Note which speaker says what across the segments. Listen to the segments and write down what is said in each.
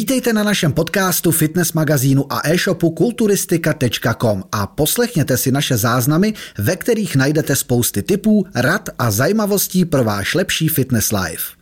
Speaker 1: Vítejte na našem podcastu, fitness magazínu a e-shopu kulturistika.com a poslechněte si naše záznamy, ve kterých najdete spousty tipů, rad a zajímavostí pro váš lepší fitness life.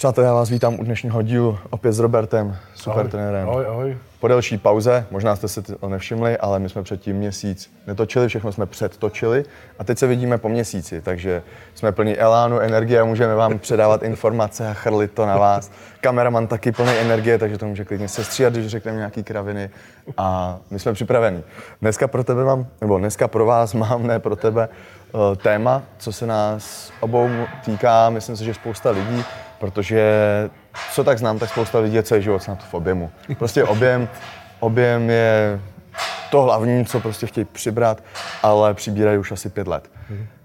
Speaker 2: Přátelé, já vás vítám u dnešního dílu opět s Robertem, super ahoj, trenérem.
Speaker 3: Ahoj, ahoj.
Speaker 2: Po delší pauze, možná jste si to nevšimli, ale my jsme předtím měsíc netočili, všechno jsme předtočili a teď se vidíme po měsíci, takže jsme plní elánu, energie a můžeme vám předávat informace a chrlit to na vás. Kameraman taky plný energie, takže to může klidně sestříhat, když řekneme nějaký kraviny a my jsme připraveni. Dneska pro tebe mám, nebo dneska pro vás mám, ne pro tebe, eh, téma, co se nás obou týká, myslím si, že spousta lidí, protože co tak znám, tak spousta lidí je celý život snad v objemu. Prostě objem, objem je to hlavní, co prostě chtějí přibrat, ale přibírají už asi pět let.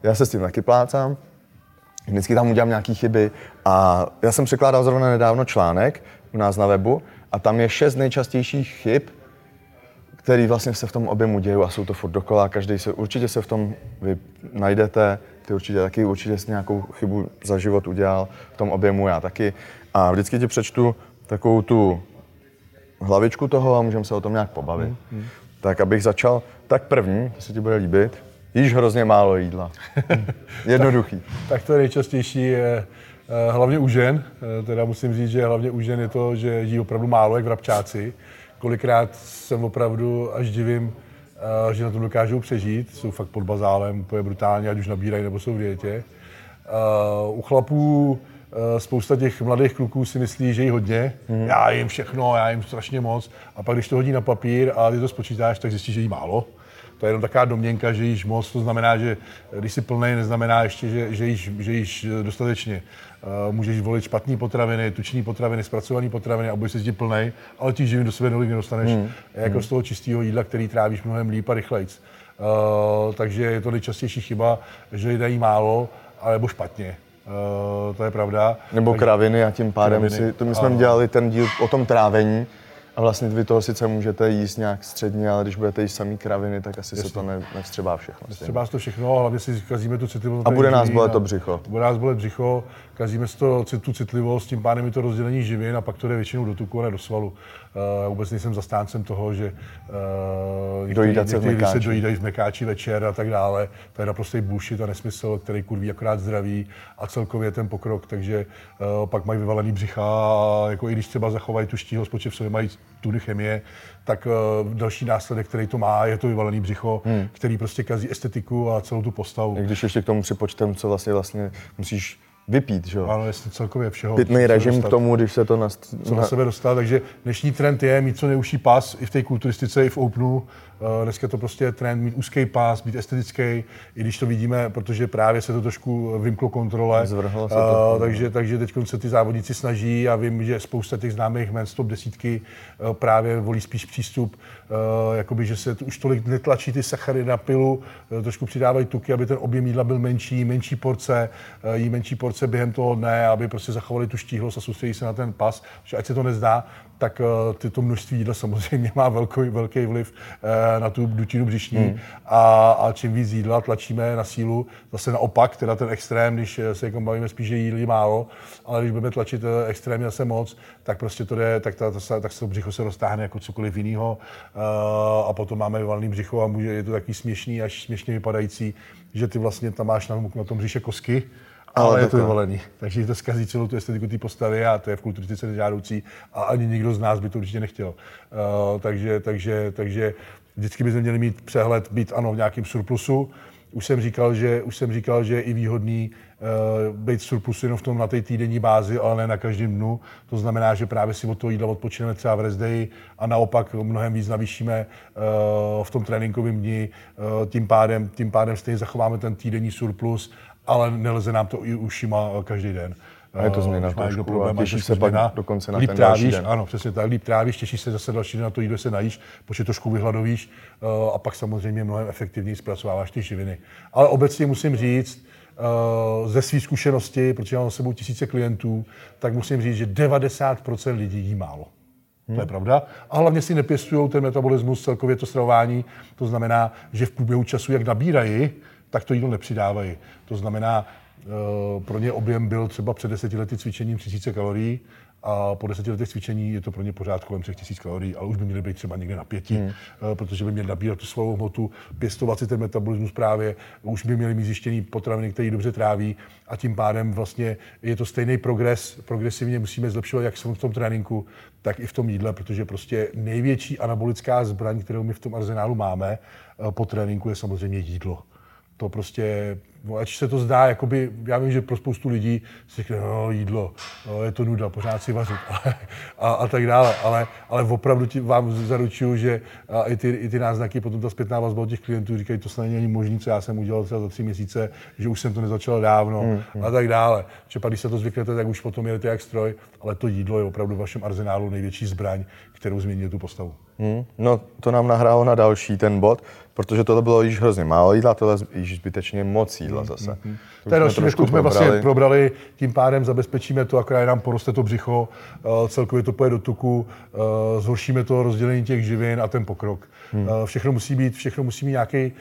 Speaker 2: Já se s tím taky plácám, vždycky tam udělám nějaké chyby a já jsem překládal zrovna nedávno článek u nás na webu a tam je šest nejčastějších chyb, který vlastně se v tom objemu dějí a jsou to furt dokola, každý se, určitě se v tom vy najdete, ty určitě taky, určitě jsi nějakou chybu za život udělal v tom objemu, já taky. A vždycky ti přečtu takovou tu hlavičku toho a můžeme se o tom nějak pobavit. Hmm, hmm. Tak abych začal, tak první, to se ti bude líbit, jíš hrozně málo jídla. Jednoduchý.
Speaker 3: tak, tak to nejčastější je eh, hlavně u žen, eh, teda musím říct, že hlavně u žen je to, že jí opravdu málo, jak vrabčáci. Kolikrát jsem opravdu až divím, že na tom dokážou přežít, jsou fakt pod bazálem, úplně brutálně, ať už nabírají nebo jsou v dietě. U chlapů Eh, spousta těch mladých kluků si myslí, že jí hodně, mm. já jim všechno, já jim strašně moc, a pak když to hodí na papír a ty to spočítáš, tak zjistíš, že jí málo. To je jenom taková domněnka, že jíš moc, to znamená, že když jsi plný, neznamená ještě, že, že, jíš, že jíš dostatečně. Uh, můžeš volit špatné potraviny, tučné potraviny, zpracované potraviny a budeš se plný, ale těch živin do sebe tolik nedostaneš mm. jako z toho čistého jídla, který trávíš mnohem líp a rychlejc. Uh, takže je to nejčastější chyba, že lidé jí málo, alebo špatně. Uh, to je pravda.
Speaker 2: Nebo kraviny a tím pádem kraviny. si, to my jsme ano. dělali ten díl o tom trávení a vlastně vy toho sice můžete jíst nějak středně, ale když budete jíst samý kraviny, tak asi Jasně. se to ne, nevstřebá všechno.
Speaker 3: Nevstřebá se to všechno, hlavně si kazíme tu citlivost.
Speaker 2: A bude nás bolet to břicho.
Speaker 3: Bude nás bolet břicho, kazíme si to, tu citlivost, tím pádem je to rozdělení živin a pak to jde většinou do tuku a ne do svalu. Uh, vůbec nejsem zastáncem toho, že uh,
Speaker 2: Dojídat se
Speaker 3: některý, se dojídají v mekáči večer a tak dále. To je naprostý bullshit a nesmysl, který kurví akorát zdraví a celkově ten pokrok. Takže uh, pak mají vyvalený břicha a jako i když třeba zachovají tu štíhlost, protože v sobě mají tudy chemie, tak uh, další následek, který to má, je to vyvalený břicho, hmm. který prostě kazí estetiku a celou tu postavu.
Speaker 2: Když ještě k tomu připočtem, co vlastně, vlastně musíš vypít, že jo?
Speaker 3: Ano, jestli celkově všeho.
Speaker 2: Pitný režim k tomu, když se to na...
Speaker 3: Co na sebe dostat, takže dnešní trend je mít co neuší pas i v té kulturistice, i v Openu. Eh, dneska to prostě je trend mít úzký pás, být estetický, i když to vidíme, protože právě se to trošku vymklo kontrole.
Speaker 2: Zvrhlo se to.
Speaker 3: Uh, takže, takže teď se ty závodníci snaží a vím, že spousta těch známých men stop desítky uh, právě volí spíš přístup, uh, jakoby, že se už tolik netlačí ty sachary na pilu, uh, trošku přidávají tuky, aby ten objem jídla byl menší, menší porce, uh, jí menší porce během toho dne, aby prostě zachovali tu štíhlost a soustředí se na ten pas, že ať se to nezdá, tak uh, tyto množství jídla samozřejmě má velký, velký vliv uh, na tu dutinu břišní hmm. a, a čím víc jídla tlačíme na sílu, zase naopak, teda ten extrém, když se jako bavíme spíš, že jídli málo, ale když budeme tlačit uh, extrémně zase moc, tak prostě to jde, tak, ta, ta, tak se to břicho se roztáhne jako cokoliv jiného uh, a potom máme vyvalený břicho a může, je to taky směšný, až směšně vypadající, že ty vlastně tam máš na, na tom břiše kosky, ale, ale je to vyvolený. Takže to zkazí celou tu estetiku té postavy a to je v kulturistice nežádoucí a ani nikdo z nás by to určitě nechtěl. Uh, takže, takže, takže vždycky bychom měli mít přehled, být ano v nějakém surplusu. Už jsem říkal, že, už jsem říkal, že je i výhodný uh, být v surplusu jenom v tom na té týdenní bázi, ale ne na každém dnu. To znamená, že právě si od toho jídla odpočineme třeba v rest day a naopak mnohem víc navýšíme uh, v tom tréninkovém dni. Uh, tím, pádem, tím pádem stejně zachováme ten týdenní surplus ale nelze nám to i ušima každý den.
Speaker 2: A je to změna trošku problém, a těšíš se pak dokonce na
Speaker 3: líp
Speaker 2: ten
Speaker 3: trávíš,
Speaker 2: den.
Speaker 3: Ano, přesně tak, líp trávíš, těšíš se zase další den na to jídlo, se najíš, protože trošku vyhladovíš uh, a pak samozřejmě mnohem efektivněji zpracováváš ty živiny. Ale obecně musím říct, uh, ze své zkušenosti, protože mám s sebou tisíce klientů, tak musím říct, že 90% lidí jí málo. Hmm. To je pravda. A hlavně si nepěstují ten metabolismus, celkově to stravování. To znamená, že v průběhu času, jak nabírají, tak to jídlo nepřidávají. To znamená, eh, pro ně objem byl třeba před deseti lety cvičením 3000 kalorií a po deseti letech cvičení je to pro ně pořád kolem 3000 kalorií, ale už by měly být třeba někde na pěti, hmm. protože by měli nabírat tu svou hmotu, pěstovat si ten metabolismus právě, už by měli mít zjištěný potraviny, které dobře tráví a tím pádem vlastně je to stejný progres, progresivně musíme zlepšovat jak v tom tréninku, tak i v tom jídle, protože prostě největší anabolická zbraň, kterou my v tom arzenálu máme eh, po tréninku, je samozřejmě jídlo. To prostě Ať se to zdá, jakoby, já vím, že pro spoustu lidí si řekne, no, jídlo, no, je to nuda, pořád si vařit a, a tak dále, ale, ale opravdu ti, vám zaručuju, že a i, ty, i ty náznaky, potom ta zpětná vazba od těch klientů říkají, to snad není možné, co já jsem udělal třeba za tři měsíce, že už jsem to nezačal dávno hmm, hmm. a tak dále. Že pak, když se to zvyknete, tak už potom jedete jak stroj, ale to jídlo je opravdu v vašem arzenálu největší zbraň, kterou změní tu postavu.
Speaker 2: Hmm. No, to nám nahrálo na další ten bod, protože tohle bylo již hrozně málo jídla, tohle již zbytečně moc jídla zase. Mm-hmm.
Speaker 3: To je další věc, jsme vlastně probrali, tím pádem zabezpečíme to, akorát nám poroste to břicho, uh, celkově to pojede do tuku, uh, zhoršíme to rozdělení těch živin a ten pokrok. Hmm. Uh, všechno musí být, všechno musí mít nějaký,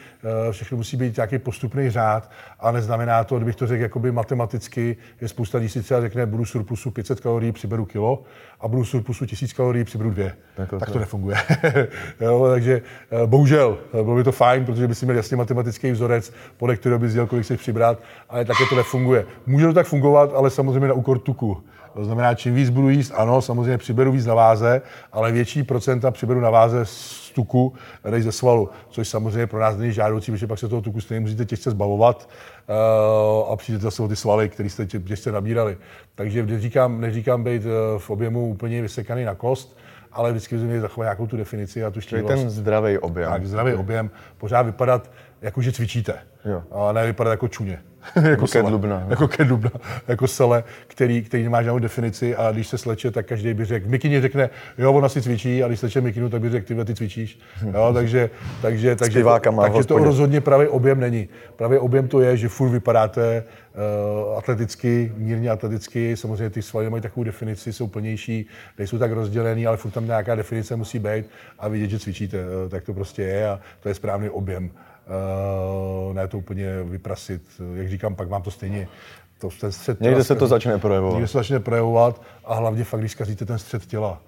Speaker 3: všechno musí být nějaký postupný řád a neznamená to, kdybych to řekl jakoby matematicky, je spousta lidí si třeba řekne, budu surplusu 500 kalorií, přiberu kilo a budu surplusu 1000 kalorií, přiberu dvě. Tak, tak to nefunguje. jo, takže bohužel, bylo by to fajn, protože by si měl jasně matematický vzorec, podle kterého bys dělal, kolik chceš přibrat, ale také to nefunguje. Může to tak fungovat, ale samozřejmě na úkor tuku. To znamená, čím víc budu jíst, ano, samozřejmě přiberu víc na váze, ale větší procenta přiberu na váze z tuku než ze svalu, což samozřejmě pro nás není žádoucí, protože pak se toho tuku stejně musíte těžce zbavovat uh, a přijdete zase o ty svaly, které jste těžce nabírali. Takže neříkám, neříkám být eh, v objemu úplně vysekaný na kost, ale vždycky měli zachovat nějakou tu definici a tu
Speaker 2: štíhlost. ten zdravý objem.
Speaker 3: Tak, zdravý objem, pořád vypadat, jako že cvičíte. Jo. A ne vypadat jako čuně.
Speaker 2: jako kedlubna.
Speaker 3: Jako kedlubna, jako sele, který, který nemá žádnou definici a když se sleče, tak každý by řekl, Mikině řekne, jo, ona si cvičí, a když sleče Mikinu, tak by řekl, ty, ty cvičíš. Jo, takže, takže, takže, takže to rozhodně pravý objem není. Pravý objem to je, že furt vypadáte uh, atleticky, mírně atleticky, samozřejmě ty svaly mají takovou definici, jsou plnější, nejsou tak rozdělený, ale furt tam nějaká definice musí být a vidět, že cvičíte, uh, tak to prostě je a to je správný objem. Uh, ne to úplně vyprasit. Jak říkám, pak mám to stejně to, ten
Speaker 2: střed Někde těla, se to začne projevovat.
Speaker 3: Někde se začne projevovat a hlavně fakt, když zkazíte ten střed těla,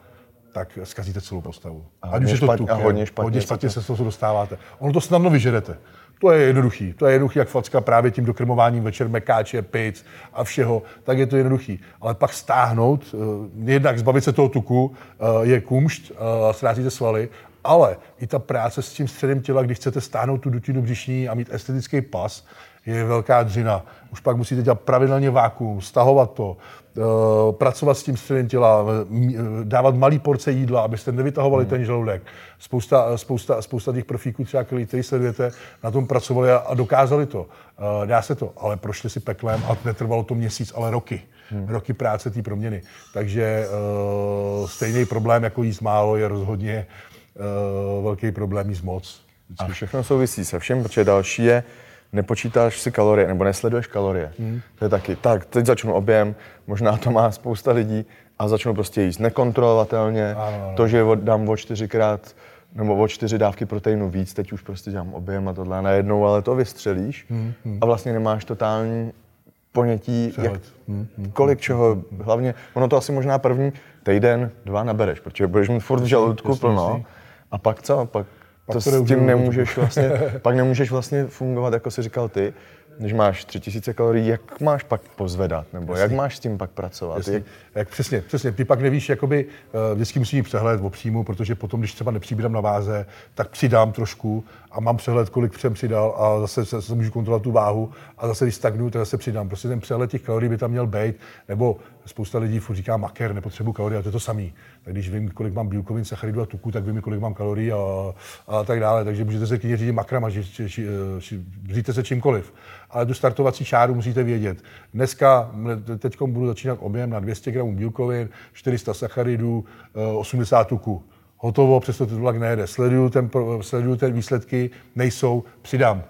Speaker 3: tak zkazíte celou postavu.
Speaker 2: A, Ať už je to tuk, a hodně špatně,
Speaker 3: hodně špatně se z toho dostáváte. Ono to snadno vyžerete. To je jednoduchý. To je jednoduchý jak facka právě tím dokrmováním večer mekáče, pic a všeho. Tak je to jednoduchý. Ale pak stáhnout, uh, jednak zbavit se toho tuku, uh, je kumšt, ztrácíte svaly ale i ta práce s tím středem těla, když chcete stáhnout tu dutinu břišní a mít estetický pas, je velká dřina. Už pak musíte dělat pravidelně vákuum, stahovat to, eh, pracovat s tím středem těla, dávat malý porce jídla, abyste nevytahovali hmm. ten žaludek. Spousta, spousta, spousta těch profíků, třeba, který, který sledujete, na tom pracovali a, dokázali to. Eh, dá se to, ale prošli si peklem a netrvalo to měsíc, ale roky. Hmm. Roky práce té proměny. Takže stejný problém jako jíst málo je rozhodně uh, velký problém jíst moc.
Speaker 2: Vždycky. A všechno souvisí se všem, protože další je, nepočítáš si kalorie, nebo nesleduješ kalorie. Hmm. To je taky, tak, teď začnu objem, možná to má spousta lidí, a začnu prostě jíst nekontrolovatelně. Ano, ano. To, že dám o čtyřikrát nebo o čtyři dávky proteinu víc, teď už prostě dělám objem a tohle najednou, ale to vystřelíš hmm, hmm. a vlastně nemáš totální ponětí, jak, hmm, hmm, kolik čeho, hlavně, ono to asi možná první týden, dva nabereš, protože budeš mít furt v žaludku plno a pak co, pak pak to, to s tím nemůžeš vlastně, pak nemůžeš vlastně fungovat, jako jsi říkal ty, když máš 3000 kalorií, jak máš pak pozvedat, nebo Jasně. jak máš s tím pak pracovat?
Speaker 3: Jak... jak... přesně, přesně. Ty pak nevíš, jakoby uh, vždycky musí mít přehled o příjmu, protože potom, když třeba nepřibírám na váze, tak přidám trošku a mám přehled, kolik jsem přidal a zase se, můžu kontrolovat tu váhu a zase, když stagnu, tak zase přidám. Prostě ten přehled těch kalorií by tam měl být, nebo spousta lidí furt říká maker, nepotřebuji kalorie, a to je to samý. Tak když vím, kolik mám bílkovin, sacharidů a tuku, tak vím, kolik mám kalorií a, a tak dále. Takže můžete se klidně řídit makrama, že, říte se čímkoliv. Ale tu startovací čáru musíte vědět. Dneska, teď budu začínat objem na 200 gramů bílkovin, 400 sacharidů, 80 tuku. Hotovo, přesto to vlak nejede. Sleduju, ten, sleduju ten výsledky, nejsou, přidám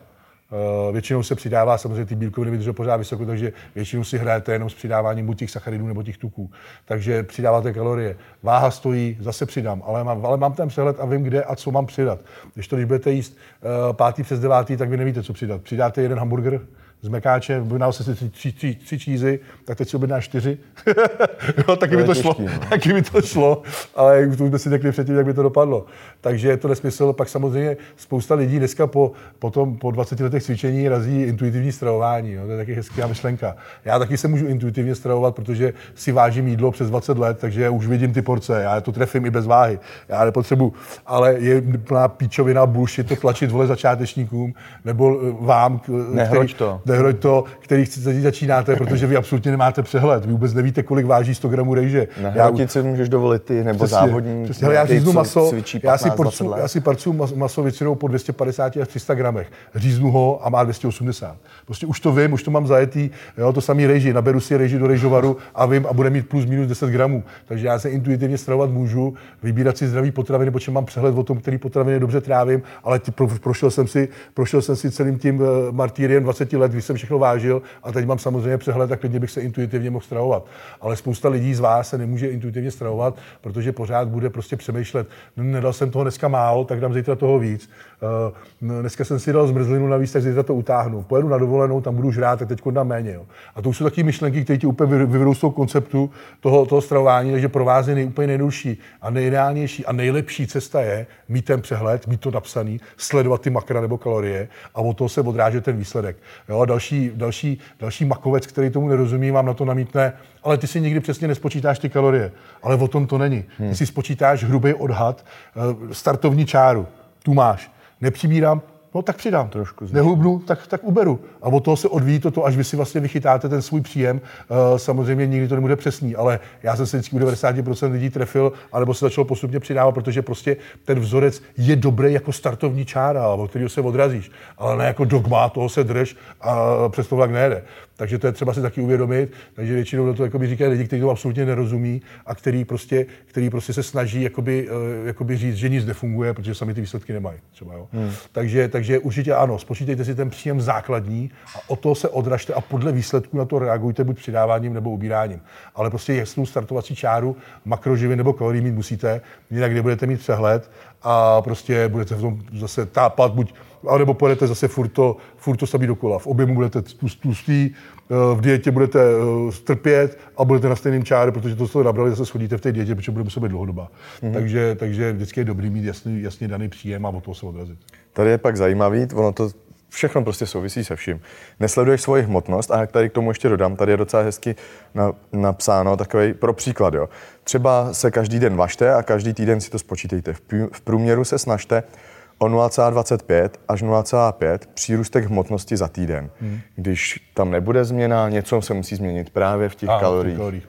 Speaker 3: většinou se přidává, samozřejmě ty bílkoviny vydrží pořád vysoko, takže většinou si hrajete jenom s přidáváním buď těch sacharidů nebo těch tuků. Takže přidáváte kalorie. Váha stojí, zase přidám, ale mám, ale mám ten přehled a vím, kde a co mám přidat. Když to, když budete jíst uh, pátý přes devátý, tak vy nevíte, co přidat. Přidáte jeden hamburger, z mekáče, objednal se si tři, tři, tři, tři čízy, tak teď si objednáš čtyři. jo, taky
Speaker 2: To
Speaker 3: by to
Speaker 2: těžký,
Speaker 3: šlo,
Speaker 2: no.
Speaker 3: taky by to šlo, ale to jsme si řekli předtím, jak by to dopadlo. Takže je to nesmysl. Pak samozřejmě spousta lidí dneska po, po, tom, po 20 letech cvičení razí intuitivní stravování. Jo. To je taky hezká myšlenka. Já taky se můžu intuitivně stravovat, protože si vážím jídlo přes 20 let, takže už vidím ty porce. Já to trefím i bez váhy. Já nepotřebuji. Ale je plná píčovina bullshit to tlačit vole začátečníkům nebo eh, vám,
Speaker 2: Nehroď
Speaker 3: který,
Speaker 2: to.
Speaker 3: Nehroď to, který chcete začínáte, protože vy absolutně nemáte přehled. Vy vůbec nevíte, kolik váží 100 gramů rejže. Já-
Speaker 2: si můžeš dovolit ty, nebo závodní.
Speaker 3: Přesně, já říznu maso,
Speaker 2: Cvičí
Speaker 3: já si,
Speaker 2: 15, 20
Speaker 3: porcu, já si parcu mas, maso většinou po 250 až 300 gramech. Říznu ho a má 280. Prostě už to vím, už to mám zajetý, jo, to samý rejži. Naberu si rejži do rejžovaru a vím a bude mít plus minus 10 gramů. Takže já se intuitivně stravovat můžu, vybírat si zdravý potraviny, protože mám přehled o tom, který potraviny dobře trávím, ale ty, pro, prošel, jsem si, prošel jsem si celým tím uh, martýriem 20 let, když jsem všechno vážil a teď mám samozřejmě přehled, tak klidně bych se intuitivně mohl stravovat. Ale spousta lidí z vás se nemůže intuitivně stravovat, protože pořád bude prostě přemýšlet, "No, nedal jsem toho dneska málo, tak dám zítra toho víc. No, dneska jsem si dal zmrzlinu navíc, tak zítra to utáhnu. Pojedu na dovolenou, tam budu žrát, tak teď dám méně. Jo. A to už jsou taky myšlenky, které ti úplně vy- vyvedou z toho konceptu toho, toho stravování, takže pro vás je nej, úplně a nejideálnější a nejlepší cesta je mít ten přehled, mít to napsaný, sledovat ty makra nebo kalorie a od toho se odrážet ten výsledek. Jo, další, další, další makovec, který tomu nerozumí, vám na to namítne, ale ty si nikdy přesně nespočítáš ty kalorie. Ale o tom to není. Ty si spočítáš hrubý odhad, eh, startovní čáru. Tu máš. Nepřibírám, no tak přidám.
Speaker 2: Trošku
Speaker 3: Nehubnu, tak, tak uberu. A od toho se odvíjí toto, až vy si vlastně vychytáte ten svůj příjem. Uh, samozřejmě nikdy to nebude přesný, ale já jsem se vždycky u 90% lidí trefil, anebo se začal postupně přidávat, protože prostě ten vzorec je dobrý jako startovní čára, od kterého se odrazíš, ale ne jako dogma, toho se drž a přes to vlak nejede. Takže to je třeba si taky uvědomit. Takže většinou to jakoby říkají lidi, kteří to absolutně nerozumí a který prostě, který prostě se snaží jakoby, eh, jakoby říct, že nic nefunguje, protože sami ty výsledky nemají. Třeba, jo. Hmm. Takže, takže určitě ano, spočítejte si ten příjem základní a o to se odražte a podle výsledků na to reagujte buď přidáváním nebo ubíráním. Ale prostě jasnou startovací čáru makroživin nebo kalorií mít musíte, jinak nebudete mít přehled a prostě budete v tom zase tápat, buď anebo pojedete zase furt to, furt to samý dokola. V objemu budete tlust- tlustý, eh, v dietě budete eh, strpět a budete na stejném čáře, protože to, co nabrali, zase schodíte v té dietě, protože bude muset být dlouhodobá. Mm-hmm. Takže, takže vždycky je dobrý mít jasný, jasně daný příjem a od toho se odrazit.
Speaker 2: Tady je pak zajímavý, ono to všechno prostě souvisí se vším. Nesleduješ svoji hmotnost a jak tady k tomu ještě dodám, tady je docela hezky na, napsáno takový pro příklad. Jo. Třeba se každý den vašte a každý týden si to spočítejte. V průměru se snažte o 0,25 až 0,5 přírůstek hmotnosti za týden. Hmm. Když tam nebude změna, něco se musí změnit právě v těch
Speaker 3: v těch
Speaker 2: kaloriích.
Speaker 3: kaloriích.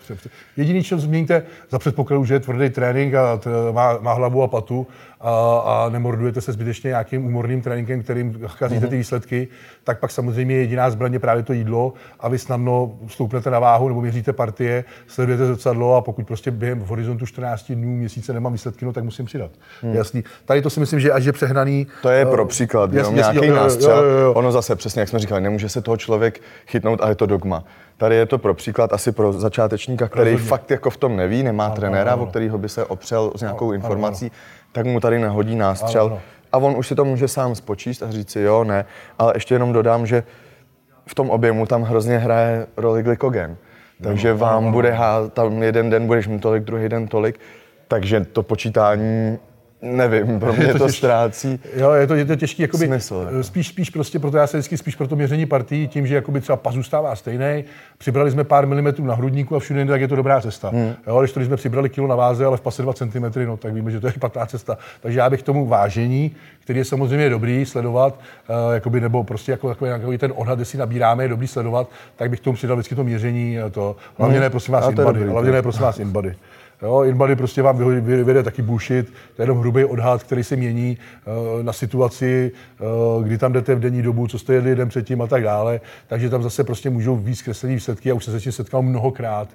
Speaker 3: Jediný, co změníte za předpokladu, že je tvrdý trénink a t- má, má hlavu a patu a, a nemordujete se zbytečně nějakým úmorným tréninkem, kterým kazíte
Speaker 2: Mhm.
Speaker 3: ty výsledky, tak pak samozřejmě jediná zbraň je právě to jídlo a vy snadno stoupnete na váhu nebo měříte partie, sledujete zrcadlo a pokud prostě během v horizontu 14 dnů, měsíce nemám výsledky, no tak musím přidat. Jasný. Tady to si myslím, že až je přehnaný.
Speaker 2: Hmm. To je pro
Speaker 3: eh,
Speaker 2: příklad,
Speaker 3: jasně,
Speaker 2: jenom
Speaker 3: jasně,
Speaker 2: nějaký
Speaker 3: jo, jo, jo,
Speaker 2: nástřel.
Speaker 3: jo, jo.
Speaker 2: Ono zase, přesně jak jsme říkali, nemůže se toho člověk chytnout a je to dogma. Tady je to pro příklad asi pro začátečníka, který
Speaker 3: Rozhodně.
Speaker 2: fakt jako v tom neví, nemá
Speaker 3: Ano,
Speaker 2: trenéra,
Speaker 3: ano,
Speaker 2: o
Speaker 3: ano.
Speaker 2: kterého by se opřel s nějakou
Speaker 3: Ano,
Speaker 2: informací, tak mu tady nahodí nástřel.
Speaker 3: Ano, ano.
Speaker 2: A on už si to může sám spočíst a říct si jo, ne. Ale ještě jenom dodám, že v tom objemu tam hrozně hraje roli glykogen. Takže
Speaker 3: ano,
Speaker 2: vám
Speaker 3: ano.
Speaker 2: bude há, tam jeden den budeš mít tolik, druhý den tolik. Takže to počítání, nevím, pro mě
Speaker 3: to
Speaker 2: to
Speaker 3: těžké.
Speaker 2: ztrácí.
Speaker 3: Jo, je to, je to těžký, jakoby,
Speaker 2: Smysl, jako.
Speaker 3: spíš, spíš prostě, proto já se vždycky spíš pro to měření partí, tím, že jakoby třeba pas zůstává stejný, přibrali jsme pár milimetrů na hrudníku a všude jinde, tak je to dobrá cesta. Hmm. Jo, když to, když jsme přibrali kilo na váze, ale v pase 2 cm, no, tak víme, že to je špatná cesta. Takže já bych tomu vážení, který je samozřejmě dobrý sledovat, uh, jakoby, nebo prostě jako, jako, jako ten odhad, jestli nabíráme, je dobrý sledovat, tak bych tomu přidal vždycky to měření, eh, to. Hlavně
Speaker 2: Hmm.
Speaker 3: ne, prosím vás,
Speaker 2: to je
Speaker 3: inbody, hlavně
Speaker 2: to.
Speaker 3: ne, prosím vás, inbody. Jo, InBody prostě vám vyvede taky bullshit, to je jenom hrubý odhad, který se mění uh, na situaci, uh, kdy tam jdete v denní dobu, co jste jedli den předtím a tak dále. Takže tam zase prostě můžou víc zkreslený výsledky. Já už jsem se s tím setkal mnohokrát,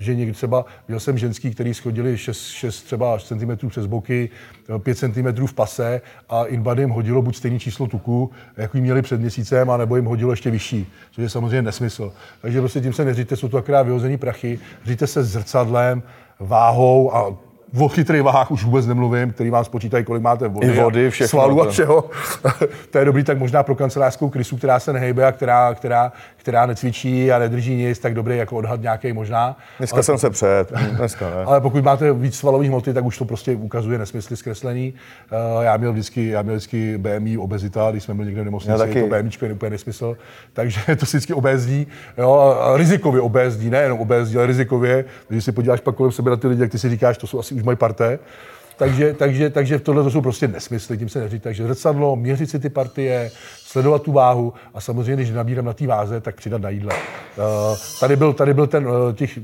Speaker 3: že někdy třeba, viděl jsem ženský, který schodili 6, 6 třeba cm přes boky, 5 cm v pase a InBody jim hodilo buď stejné číslo tuku, jako jim měli před měsícem, anebo jim hodilo ještě vyšší, což je samozřejmě nesmysl. Takže prostě tím se neříte, jsou to akorát vyhozený prachy, říte se zrcadlem, váhou a O chytrých vahách už vůbec nemluvím, který vám spočítají, kolik máte vody,
Speaker 2: I vody,
Speaker 3: a
Speaker 2: všechno
Speaker 3: svalů a
Speaker 2: to.
Speaker 3: všeho. to je dobrý, tak možná pro kancelářskou krysu, která se nehejbe a která, která, která necvičí a nedrží nic, tak dobrý jako odhad nějaký možná.
Speaker 2: Dneska
Speaker 3: Ale
Speaker 2: jsem se před, dneska ne.
Speaker 3: ale pokud máte víc svalových hmoty, tak už to prostě ukazuje nesmysly zkreslený. Uh, já měl vždycky, já měl vždycky BMI obezita, když jsme byli někde v nemocnici,
Speaker 2: taky.
Speaker 3: to BMIčko je úplně nesmysl, takže to si vždycky obézdí, jo, rizikově obézdí, ne jenom obézdí, ale rizikově, když si podíváš pak kolem sebe na ty lidi, jak ty si říkáš, to jsou asi už moje parté, takže, takže, takže tohle to jsou prostě nesmysly, tím se neříká. Takže zrcadlo, měřit si ty partie, sledovat tu váhu a samozřejmě, když nabírám na té váze, tak přidat na jídle. Uh, tady byl, tady byl ten, uh, těch,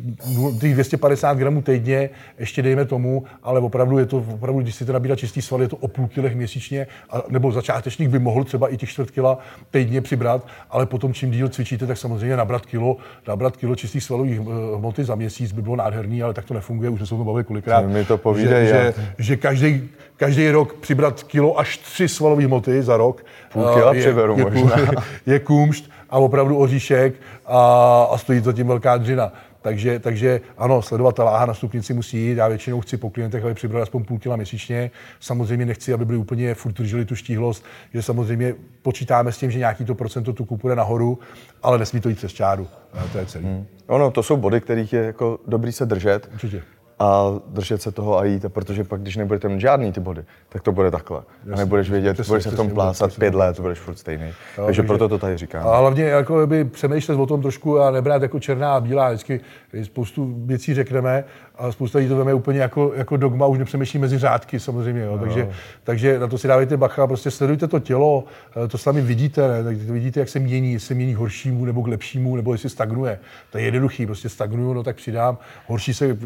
Speaker 3: těch 250 gramů týdně, ještě dejme tomu, ale opravdu je to, opravdu, když si to nabírá čistý sval, je to o půl kilech měsíčně, a, nebo začátečník by mohl třeba i těch čtvrt kila týdně přibrat, ale potom čím díl cvičíte, tak samozřejmě nabrat kilo, nabrat kilo čistých svalových eh, hmoty za měsíc by bylo nádherný, ale tak to nefunguje, už jsme se o tom bavili kolikrát.
Speaker 2: Mi to povídej,
Speaker 3: že,
Speaker 2: já.
Speaker 3: že, že každý, každý rok přibrat kilo až tři svalové hmoty za rok.
Speaker 2: Půl kila
Speaker 3: eh,
Speaker 2: přiberu
Speaker 3: je,
Speaker 2: možná.
Speaker 3: Je, kumšt a opravdu oříšek a, a stojí to tím velká dřina. Takže, takže ano, sledovat ta váha na stupnici musí jít. Já většinou chci po klientech, aby přibrali aspoň půl kila měsíčně. Samozřejmě nechci, aby byli úplně furt drželi tu štíhlost, že samozřejmě počítáme s tím, že nějaký to procento tu půjde nahoru, ale nesmí to jít přes čáru. To je celý. Hmm.
Speaker 2: Ono, to jsou body, kterých je jako dobrý se držet.
Speaker 3: Určitě.
Speaker 2: A držet se toho a jít, protože pak, když nebudete mít žádný ty body, tak to bude takhle. a nebudeš vědět,
Speaker 3: přesně,
Speaker 2: budeš se v tom plásat
Speaker 3: přesně.
Speaker 2: pět let, budeš furt stejný. Takže
Speaker 3: takže-
Speaker 2: proto to tady říkám.
Speaker 3: A hlavně jako by přemýšlet o tom trošku a nebrát jako černá a bílá. Vždycky spoustu věcí řekneme a spousta lidí to veme úplně jako, jako dogma, už nepřemýšlí mezi řádky samozřejmě. Jo. Takže, takže, na to si dávejte bacha, prostě sledujte to tělo, eh, to sami vidíte, ne? tak vidíte, jak se mění, jestli se mění horšímu nebo k lepšímu, nebo jestli stagnuje. To je jednoduchý, prostě stagnuju, no tak přidám, horší se, eh,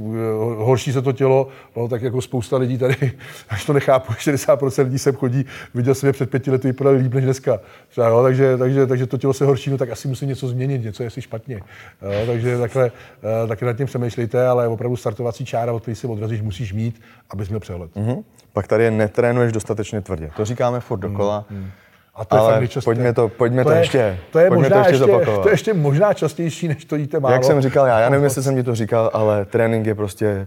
Speaker 3: horší se to tělo, no tak jako spousta lidí tady, až to nechápu, 60% lidí sem chodí, viděl jsem je před pěti lety, vypadali líp než dneska. Třeba, jo, takže, takže, takže, to tělo se horší, no tak asi musí něco změnit, něco je asi špatně. Jo, takže takhle, eh, takhle nad tím přemýšlejte, ale opravdu startovací čára, od které se odrazíš, musíš mít, abys měl přehled.
Speaker 2: Mhm. Pak tady je netrénuješ dostatečně tvrdě. To říkáme furt dokola.
Speaker 3: A to je
Speaker 2: Ale
Speaker 3: fakt nejčastější.
Speaker 2: pojďme to- pojďme to
Speaker 3: je,
Speaker 2: ještě-
Speaker 3: To je možná
Speaker 2: to ještě
Speaker 3: ještě,
Speaker 2: zopakovat.
Speaker 3: to je ještě možná častější, než to jíte málo.
Speaker 2: Jak jsem říkal já, já nevím, jestli jsem ti to říkal, ale trénink je prostě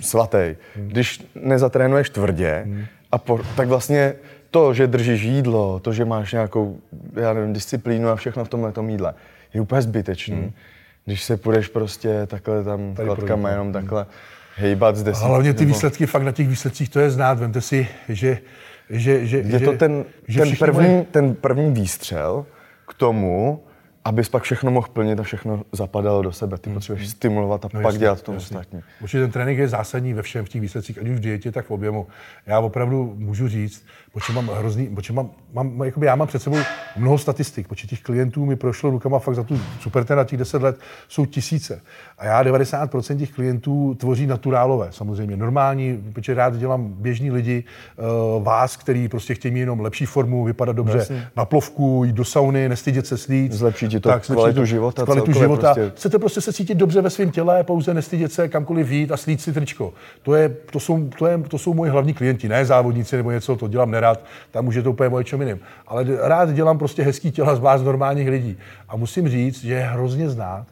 Speaker 2: svatý.
Speaker 3: Hmm.
Speaker 2: Když nezatrénuješ tvrdě, a po, tak vlastně to, že držíš jídlo, to, že máš nějakou, já nevím, disciplínu a všechno v tomhle tom jídle, je úplně zbytečný. Když se půjdeš prostě takhle tam.
Speaker 3: Tady
Speaker 2: kladkama
Speaker 3: projít,
Speaker 2: jenom takhle hejbat z desítky.
Speaker 3: hlavně ty
Speaker 2: nebo-
Speaker 3: výsledky, fakt na těch výsledcích to je znát. Vemte si, že, že, že,
Speaker 2: Je
Speaker 3: že,
Speaker 2: to ten,
Speaker 3: že
Speaker 2: ten, první,
Speaker 3: mají-
Speaker 2: ten první výstřel k tomu, abys pak všechno mohl plnit a všechno zapadalo do sebe. Ty potřebuješ stimulovat a
Speaker 3: No
Speaker 2: pak
Speaker 3: jasně,
Speaker 2: dělat to
Speaker 3: jasně.
Speaker 2: ostatní.
Speaker 3: Určitě ten trénink je zásadní ve všem, v těch výsledcích, ať už v dietě, tak v objemu. Já opravdu můžu říct, protože mám hrozný, protože mám, mám, jakoby já mám před sebou mnoho statistik, protože těch klientů mi prošlo rukama fakt za tu super na těch 10 let jsou tisíce. A já 90% těch klientů tvoří naturálové, samozřejmě normální, protože rád dělám běžní lidi, uh, vás, který prostě chtějí jenom lepší formu, vypadat dobře na plovku, jít do sauny, nestydět se slít.
Speaker 2: Zlepší ti to
Speaker 3: zlepší
Speaker 2: kvalitu
Speaker 3: to-
Speaker 2: života
Speaker 3: Kvalitu
Speaker 2: celkově
Speaker 3: života.
Speaker 2: prostě.
Speaker 3: Chcete prostě se cítit dobře ve svém těle, pouze nestydět se kamkoliv jít a slít si tričko. To, je, to, jsou, to, je, to jsou moji hlavní klienti, ne závodníci nebo něco, to dělám nerad, tam už je to úplně o čem jiným. Ale rád dělám prostě hezký těla z vás normálních lidí. A musím říct, že je hrozně znát,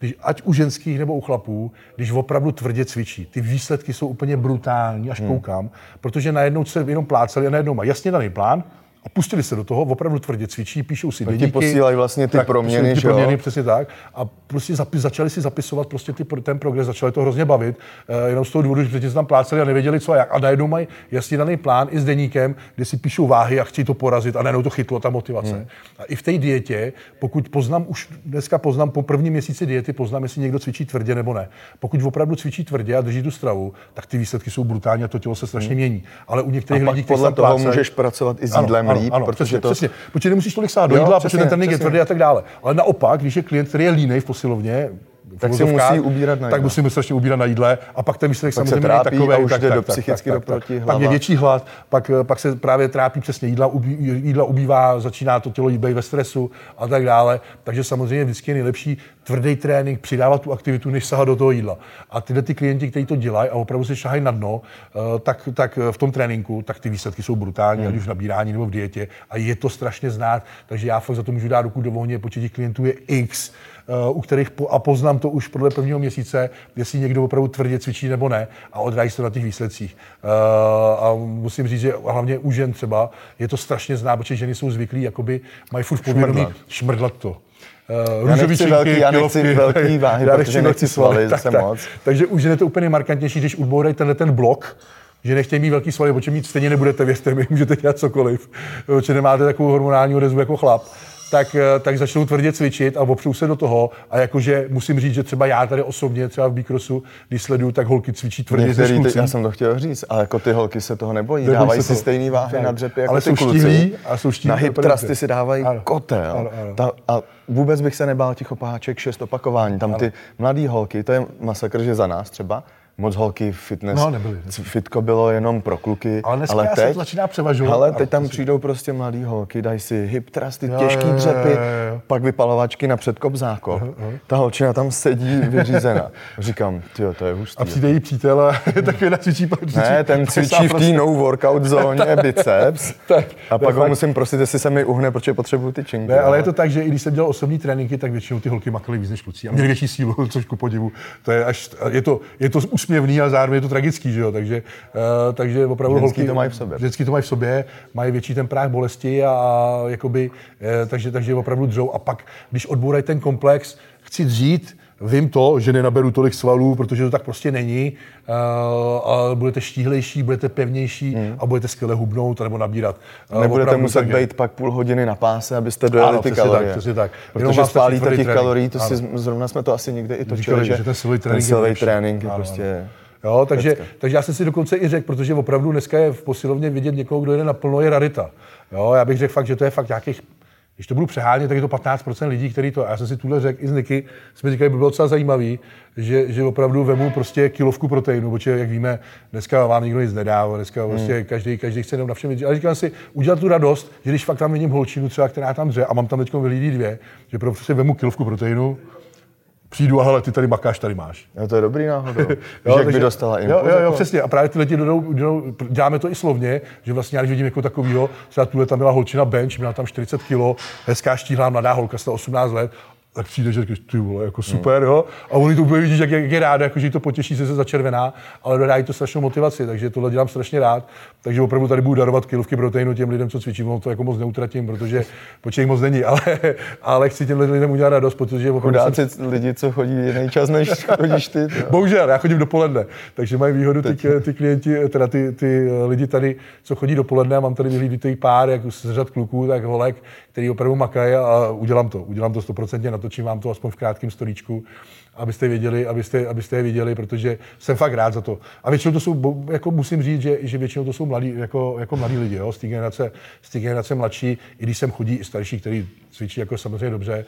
Speaker 3: když, ať u ženských nebo u chlapů, když opravdu tvrdě cvičí. Ty výsledky jsou úplně brutální, až
Speaker 2: Hmm.
Speaker 3: koukám, protože najednou se jenom plácali a najednou má jasně daný plán, a pustili se do toho, opravdu tvrdě cvičí, píšou si
Speaker 2: Tak
Speaker 3: deníky.
Speaker 2: posílají vlastně ty proměny,
Speaker 3: ty
Speaker 2: že jo?
Speaker 3: proměny, přesně tak. A prostě zapi, začali si zapisovat prostě ty, ten progres, začali to hrozně bavit, uh, jenom z toho důvodu, že předtím se tam pláceli a nevěděli, co a jak. A najednou mají jasně daný plán i s deníkem, kde si píšou váhy a chtějí to porazit a najednou to chytlo, ta motivace. Hmm. A i v té dietě, pokud poznám, už dneska poznám po prvním měsíci diety, poznám, jestli někdo cvičí tvrdě nebo ne. Pokud opravdu cvičí tvrdě a drží tu stravu, tak ty výsledky jsou brutální a to tělo se strašně mění. Ale u některých
Speaker 2: A
Speaker 3: lidí, kteří
Speaker 2: podle toho
Speaker 3: plácají-
Speaker 2: můžeš pracovat i s jídlem líp, protože
Speaker 3: přesně,
Speaker 2: to-
Speaker 3: přesně, protože nemusíš tolik sát do
Speaker 2: Jo,
Speaker 3: jídla,
Speaker 2: přesně,
Speaker 3: protože ten trénink je tvrdý a tak dále. Ale naopak, když je klient, který je línej v posilovně,
Speaker 2: Tak si musí ubírat na
Speaker 3: tak
Speaker 2: jídle.
Speaker 3: musíme strašně ubírat na jídle a pak ten výsledek
Speaker 2: Pak se
Speaker 3: samozřejmě
Speaker 2: trápí
Speaker 3: takový.
Speaker 2: a už jde do psychicky do proti,
Speaker 3: Pak
Speaker 2: hlava.
Speaker 3: je větší hlad, pak, pak se právě trápí přesně jídla, ubí, jídla ubývá, začíná to tělo být ve stresu a tak dále. Takže samozřejmě vždycky je nejlepší tvrdý trénink, přidávat tu aktivitu, než sahat do toho jídla. A tyhle ty klienti, kteří to dělají a opravdu se šahají na dno, eh, tak, tak v tom tréninku, tak ty výsledky jsou brutální, hmm. ať už v nabírání nebo v dietě. A je to strašně znát, takže já fakt za to můžu dát ruku do ohně, počet těch klientů je X Eh, u kterých po, a poznám to už podle prvního měsíce, jestli někdo opravdu tvrdě cvičí nebo ne a odráží se na těch výsledcích. Eh, a musím říct, že hlavně u žen třeba je to strašně zná, protože ženy jsou zvyklí, jakoby mají furt povědomí šmrdlat to.
Speaker 2: Uh, já nechci, velký, já nechci velký váhy, já protože nechci svaly tak, tak, moc.
Speaker 3: Takže už je to úplně markantnější, když udbourají tenhle ten blok, že nechtějí mít velký svaly, protože mít stejně nebudete, věřte mi, můžete dělat cokoliv, protože nemáte takovou hormonální odezvu jako chlap tak, eh, tak začnou tvrdě cvičit a opřou se do toho. A jakože musím říct, že třeba já tady osobně, třeba v Bikrosu, když sleduju, tak holky cvičí tvrdě
Speaker 2: Některý, ty, Já jsem to chtěl říct, ale jako ty holky se toho nebojí. Nebojí dávají si to. stejný váhy tak. na dřepy jako
Speaker 3: ale
Speaker 2: ty
Speaker 3: jsou kluci. A jsou
Speaker 2: na hip trusty si dávají ano. kotel. Ano, ano. Ta, a vůbec bych se nebál těch opáček, šest opakování. Tam ano. ty mladé holky, to je masakr, že za nás třeba, moc holky fitness.
Speaker 3: No, nebyly.
Speaker 2: Fitko bylo jenom pro kluky.
Speaker 3: Ale dneska ale teď, se to začíná převažovat.
Speaker 2: Ale teď tam přijdou prostě mladý holky, dají si hip trusty, jo, těžký jo, dřepy, jo, jo, jo. pak vypalovačky na předkop zákop. Uh, uh. Ta holčina tam sedí vyřízená. Říkám, tyjo, to je hustý.
Speaker 3: A přijde jí přítel a taky na cvičí.
Speaker 2: Ne, ten cvičí v té no workout zóně biceps. tak, a pak ho musím prosit, jestli se mi uhne, protože potřebuju ty činky.
Speaker 3: Ne, ale je to tak, že i když jsem dělal osobní tréninky, tak většinou ty holky makaly víc než kluci. A měli větší sílu, což ku podivu. To je, až, je to, je to úsměvný a zároveň je to tragický, že jo? Takže, uh, takže opravdu
Speaker 2: vždycky holky, to mají v sobě.
Speaker 3: Vždycky to mají v sobě, mají větší ten práh bolesti a, a jakoby, uh, takže, takže opravdu dřou. A pak, když odbourají ten komplex, chci dřít, Vím to, že nenaberu tolik svalů, protože to tak prostě není. Uh, a budete štíhlejší, budete pevnější hmm. a budete skvěle hubnout nebo nabírat.
Speaker 2: Uh, Nebudete muset být pak půl hodiny na páse, abyste dojeli ano, ty kalorie.
Speaker 3: Tak, přesně tak.
Speaker 2: Protože spálíte těch kalorií, to si, zrovna jsme to asi někde i točili, že,
Speaker 3: že ten silový
Speaker 2: trénink, ten silový trénink je prostě...
Speaker 3: Jo, takže, takže já jsem si dokonce i řekl, protože opravdu dneska je v posilovně vidět někoho, kdo jde naplno, je rarita. Jo, já bych řekl fakt, že to je fakt nějakých když to budu přehánět, tak je to 15% lidí, kteří to, já jsem si tuhle řekl i z Niky, jsme říkali, by bylo docela zajímavý, že, že opravdu vemu prostě kilovku proteinu, protože jak víme, dneska vám nikdo nic nedá, dneska hmm. prostě každý, každý chce jenom na všem Ale říkám si, udělat tu radost, že když fakt tam vidím holčinu třeba, která tam dře a mám tam teď vyhlídí dvě, že prostě vemu kilovku proteinu, přijdu a hele, ty tady makáš, tady máš.
Speaker 2: Jo, to je dobrý náhodou. jo, jak by dostala
Speaker 3: impuls, jo, jo, jo, jako- přesně. A právě ty lidi jdou, jdou, děláme to i slovně, že vlastně já když vidím jako takovýho, třeba tuhle tam byla holčina bench, měla tam 40 kg, hezká štíhlá mladá holka, 18 let, tak přijde, že ty vole, jako super, jo. A oni to úplně vidí, jak, jak je ráda, jako, že to potěší, že se začervená, ale dodá to strašnou motivaci, takže tohle dělám strašně rád. Takže opravdu tady budu darovat kilovky proteinu těm lidem, co cvičím, no to jako moc neutratím, protože počej moc není, ale, ale chci těm lidem udělat radost, protože
Speaker 2: opravdu jsem... lidi, co chodí jiný čas, než chodíš ty.
Speaker 3: To. Bohužel, já chodím dopoledne, takže mají výhodu ty, ty, klienti, teda ty, ty lidi tady, co chodí dopoledne, a mám tady vyhlídnutý pár, jak z řad kluků, tak holek, který opravdu makají a udělám to. Udělám to 100%, natočím vám to aspoň v krátkém storíčku, abyste věděli, abyste, abyste je viděli, protože jsem fakt rád za to. A většinou to jsou, jako musím říct, že, že většinou to jsou mladí, jako, jako mladí lidi, jo, z té generace, z té generace mladší, i když sem chodí i starší, který cvičí jako samozřejmě dobře.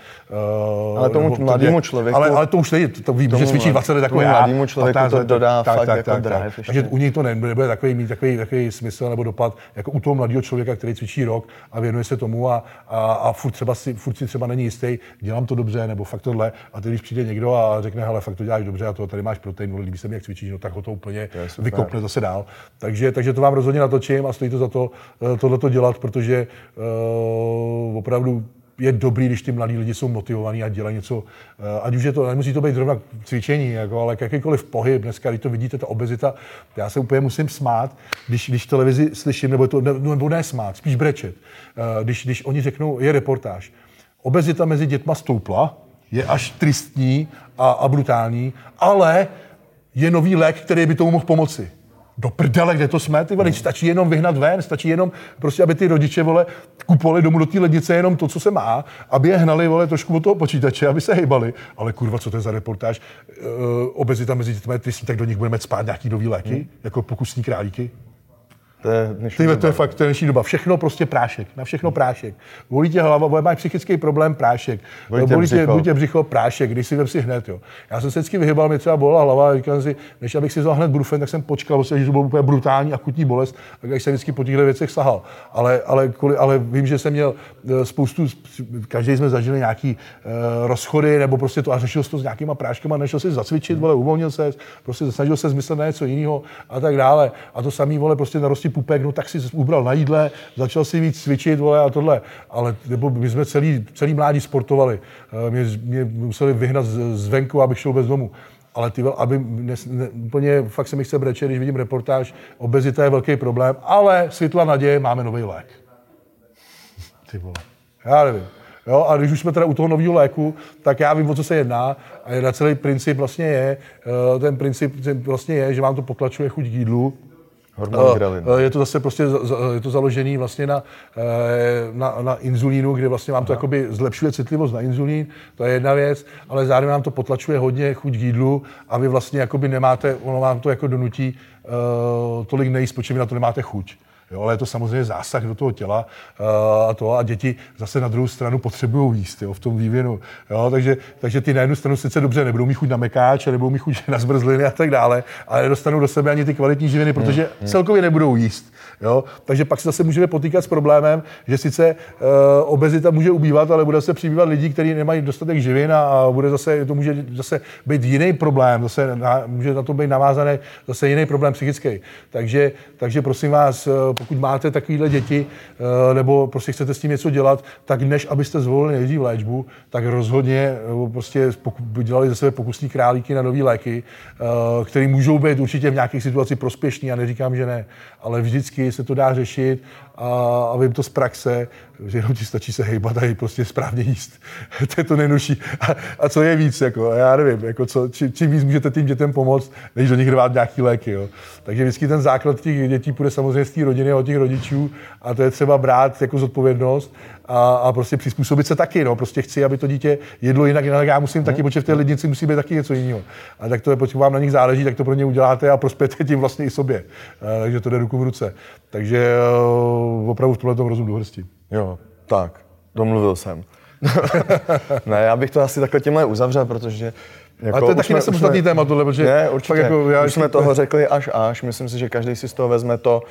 Speaker 2: Uh, ale tomu mladému člověku...
Speaker 3: Ale, ale to už není, to vím, že cvičí 20 let jako
Speaker 2: já. mladému člověku to dodá tak, fakt tak, jako tak, drive. Tak.
Speaker 3: Takže u něj to nebude takový, mít takový, takový smysl nebo dopad, jako u toho mladého člověka, který cvičí rok a věnuje se tomu a, a, a furt, třeba si, furt si třeba není jistý, dělám to dobře nebo fakt tohle. A teď, když přijde někdo a řekne, hele, fakt to děláš dobře a to tady máš protein, líbí se mi, jak cvičíš, no, tak ho to úplně to vykopne zase dál. Takže, takže to vám rozhodně natočím a stojí to za to eh, tohle to dělat, protože uh, opravdu je dobrý, když ty mladí lidi jsou motivovaní a dělají něco, eh, ať už je to, nemusí to být zrovna cvičení, jako, ale jakýkoliv pohyb, dneska, když to vidíte, ta obezita, já se úplně musím smát, když, když televizi slyším, nebo, to, nebo ne smát, spíš brečet, když, když oni řeknou, je reportáž, obezita mezi dětma stoupla, je až tristní a, a brutální, ale je nový lék, který by tomu mohl pomoci do prdele, kde to jsme, ty vole, stačí jenom vyhnat ven, stačí jenom prostě, aby ty rodiče, vole, kupovali domů do té lednice jenom to, co se má, aby je hnali, vole, trošku od toho počítače, aby se hejbali. Ale kurva, co to je za reportáž? Uh, obezita mezi dětmi, ty tak do nich budeme spát nějaký nový léky, hmm. jako pokusní králíky?
Speaker 2: To je dnešní
Speaker 3: Ty,
Speaker 2: doba.
Speaker 3: to je fakt to je dnešní doba. Všechno prostě prášek. Na všechno prášek. Bolí tě hlava, bolí máš psychický problém, prášek.
Speaker 2: Bolí tě
Speaker 3: Bolí tě,
Speaker 2: břicho.
Speaker 3: bolí tě břicho, prášek. Když si vem si hned, jo. Já jsem se vždycky vyhybal, mě třeba bolela hlava, a říkal si, než abych si vzal hned brufen, tak jsem počkal, protože že to bylo úplně brutální akutní bolest, a když jsem vždycky po těchto věcech sahal. Ale, ale, kvůli, ale vím, že jsem měl eh, spoustu, každý jsme zažili nějaký uh, rozchody, nebo prostě to a řešil to s nějakýma práškama, nešel si zacvičit, vole, uvolnil se, prostě snažil se zmyslet na něco jiného a tak dále. A to samý, vole, prostě narostí pupek, no tak si ubral na jídle, začal si víc cvičit, vole, a tohle. Ale nebo my jsme celý, celý mládí sportovali. Eh, Mě, mě museli vyhnat zvenku, abych šel bez domu. Ale ty, aby ne, ne, úplně fakt se mi chce brečet, když vidím reportáž, obezita je velký problém, ale světla naděje máme nový lék. Ty vole. Já nevím. Jo, a když už jsme teda u toho nového léku, tak já vím, o co se jedná. A jedna celý princip vlastně je, eh, ten princip vlastně je, že vám to potlačuje chuť k jídlu,
Speaker 2: Hormon
Speaker 3: Eh,
Speaker 2: grelin.
Speaker 3: eh, Je to zase prostě je to založený vlastně na, eh, na, na inzulínu, kde vlastně vám to jakoby zlepšuje citlivost na inzulín, to je jedna věc, ale zároveň vám to potlačuje hodně chuť k jídlu a vy vlastně jakoby nemáte, ono vám to jako donutí uh, tolik nejíst, protože vy na to nemáte chuť. Jo, ale je to samozřejmě zásah do toho těla uh, a to a děti zase na druhou stranu potřebují jíst jo, v tom vývinu. Jo, takže, takže ty na jednu stranu sice dobře nebudou mít chuť na mekáč nebudou mít chuť na zmrzliny a tak dále, ale nedostanou do sebe ani ty kvalitní živiny, protože celkově nebudou jíst. Jo? Takže pak se zase můžeme potýkat s problémem, že sice uh, obezita může ubývat, ale bude se přibývat lidí, kteří nemají dostatek živin a, a bude zase, to může zase být jiný problém, zase na, může na to být navázaný zase jiný problém psychický. Takže, takže prosím vás, eh, pokud máte takovéhle děti, eh, nebo prostě chcete s tím něco dělat, tak než abyste zvolili nejdřív léčbu, tak rozhodně prostě dělali ze sebe pokusní králíky na nové léky, eh, které můžou být určitě v nějakých situacích prospěšný, já neříkám, že ne, ale vždycky se to dá řešit a, a vím to z praxe, že jenom ti stačí se hejbat a prostě správně jíst. to je to nejnožší. A, a, co je víc, jako, já nevím, jako co, či, čím víc můžete tím dětem pomoct, než do nich rvát nějaký léky. Jo. Takže vždycky ten základ těch dětí půjde samozřejmě z té rodiny a od těch rodičů a to je třeba brát jako zodpovědnost a, a prostě přizpůsobit se taky. No. Prostě chci, aby to dítě jedlo jinak, jinak já musím taky, protože v té lednici musí být taky něco jiného. A tak to je, pokud vám na nich záleží, tak to pro ně uděláte a prospějete tím vlastně i sobě. A, takže to jde ruku v ruce. Takže uh, opravdu v tomhle tom rozum do hrsti.
Speaker 2: Jo, tak, domluvil jsem. ne, já bych to asi takhle tímhle uzavřel, protože jako
Speaker 3: Ale to je taky nesamostatný téma tohle, protože
Speaker 2: Ne, určitě.
Speaker 3: jako já
Speaker 2: už jsme toho řekli až až. Myslím si, že každý si z toho vezme to,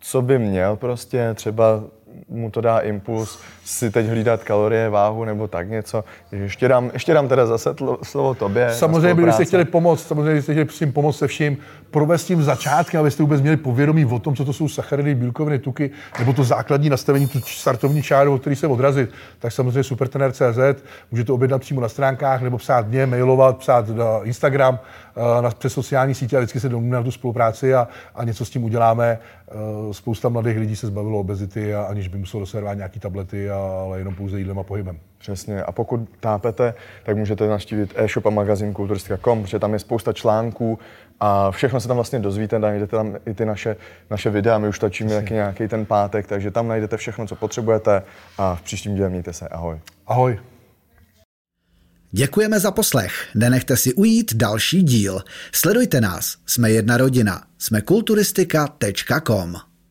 Speaker 2: co by měl prostě, třeba mu to dá impuls si teď hlídat kalorie, váhu nebo tak něco. Ještě dám, ještě dám teda zase tlo, slovo tobě.
Speaker 3: Samozřejmě, kdybyste chtěli pomoct, samozřejmě, kdybyste chtěli s tím pomoct se vším, provést tím začátkem, abyste vůbec měli povědomí o tom, co to jsou sacharidy, bílkoviny, tuky, nebo to základní nastavení, tu startovní čáru, od který se odrazit, tak samozřejmě supertener.cz, můžete objednat přímo na stránkách, nebo psát mě, mailovat, psát na Instagram, eh, na, přes sociální sítě a vždycky se domluvíme na tu spolupráci a, a něco s tím uděláme. Eh, Spousta mladých lidí se zbavilo obezity, a aniž by muselo doservát nějaký tablety, a, ale jenom pouze jídlem a pohybem.
Speaker 2: Přesně. A pokud tápete, tak můžete navštívit e-shop a magazín kulturistika.com, protože tam je spousta článků a všechno se tam vlastně dozvíte, najdete tam i ty naše, naše videa, my už točíme taky nějaký ten pátek, takže tam najdete všechno, co potřebujete a v příštím díle mějte se. Ahoj.
Speaker 3: Ahoj.
Speaker 1: Děkujeme za poslech. Nenechte si ujít další díl. Sledujte nás. Jsme jedna rodina. Jsme kulturistika.com.